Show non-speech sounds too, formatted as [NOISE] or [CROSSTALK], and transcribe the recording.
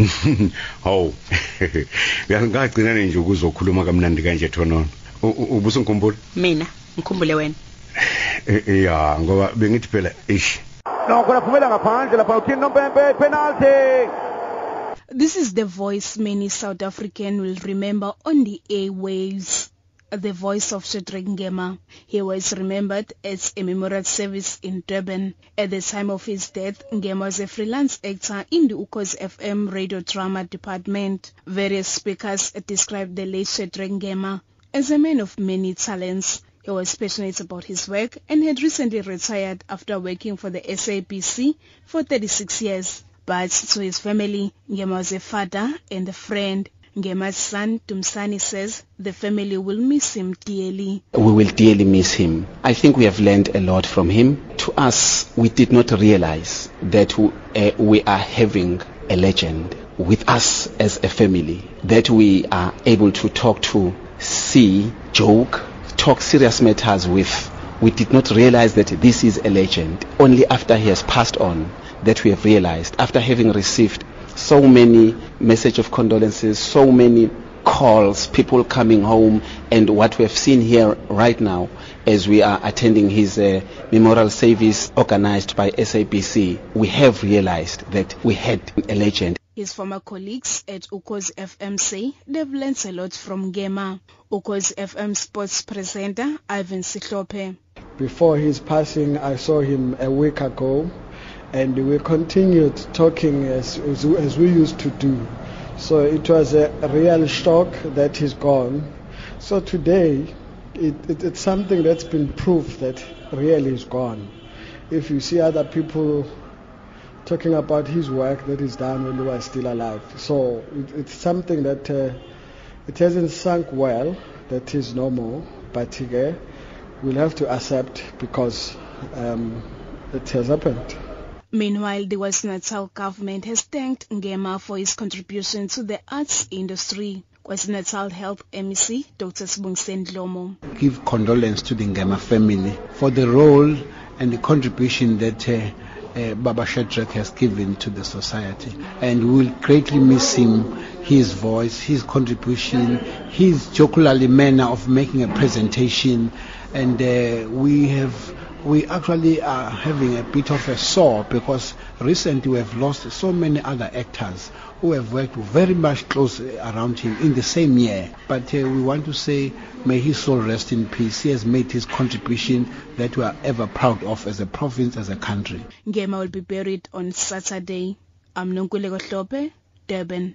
[LAUGHS] hawu. [LAUGHS] Yazi ngagcina nje ukuzokhuluma kamnandi kanje thonono ubusungikhumbula mina ngikhumbule wena. Eh, eh, ya ngoba bengithi phela ish nokho laphumela ngaphandle lapha uthini nompempe penalty. This is the voice many South African will remember on the airwaves. The voice of Shadrack Ngema. He was remembered as a memorial service in Durban. At the time of his death, Ngema was a freelance actor in the Ukhozi FM radio drama department. Various speakers described the late Shadrack Ngema as a man of many talents. He was passionate about his work and had recently retired after working for the SABC for 36 years. But to his family, Ngema was a father and a friend. Ngema's son, Tumsani, says the family will miss him dearly. we will dearly miss him. I think we have learned a lot from him. To us, we did not realize that we, uh, we are having a legend with us as a family, that we are able to talk to, see, joke, talk serious matters with. We did not realize that this is a legend. Only after he has passed on that we have realized, after having received so many message of condolences, so many calls, people coming home, and what we have seen here right now as we are attending his uh, memorial service organized by SABC, we have realized that we had a legend. His former colleagues at Ukhozi FM say they've learned a lot from Ngema. Ukhozi FM sports presenter Ivan Siklope. Before his passing, I saw him a week ago, and we continued talking as, as, as we used to do. So it was a real shock that he's gone. So today, it, it, it's something that's been proof that really is gone. If you see other people talking about his work that he's done when he was still alive, so it, it's something that uh, it hasn't sunk well that he's no more, but uh, we'll have to accept because um, it has happened. Meanwhile, the West Natal government has thanked Ngema for his contribution to the arts industry. West Natal Health MEC Dr. Sibongiseni Dhlomo. give condolence to the Ngema family for the role and the contribution that uh, uh, Baba Shadrack has given to the society. And we will greatly miss him, his voice, his contribution, his jocularly manner of making a presentation. And uh, we have we actually are having a bit of a sore because recently we have lost so many other actors who have worked very much close around him in the same year. But uh, we want to say, may his soul rest in peace. He has made his contribution that we are ever proud of as a province, as a country. Ngema will be buried on Saturday. I'm Nonkululeko Durban.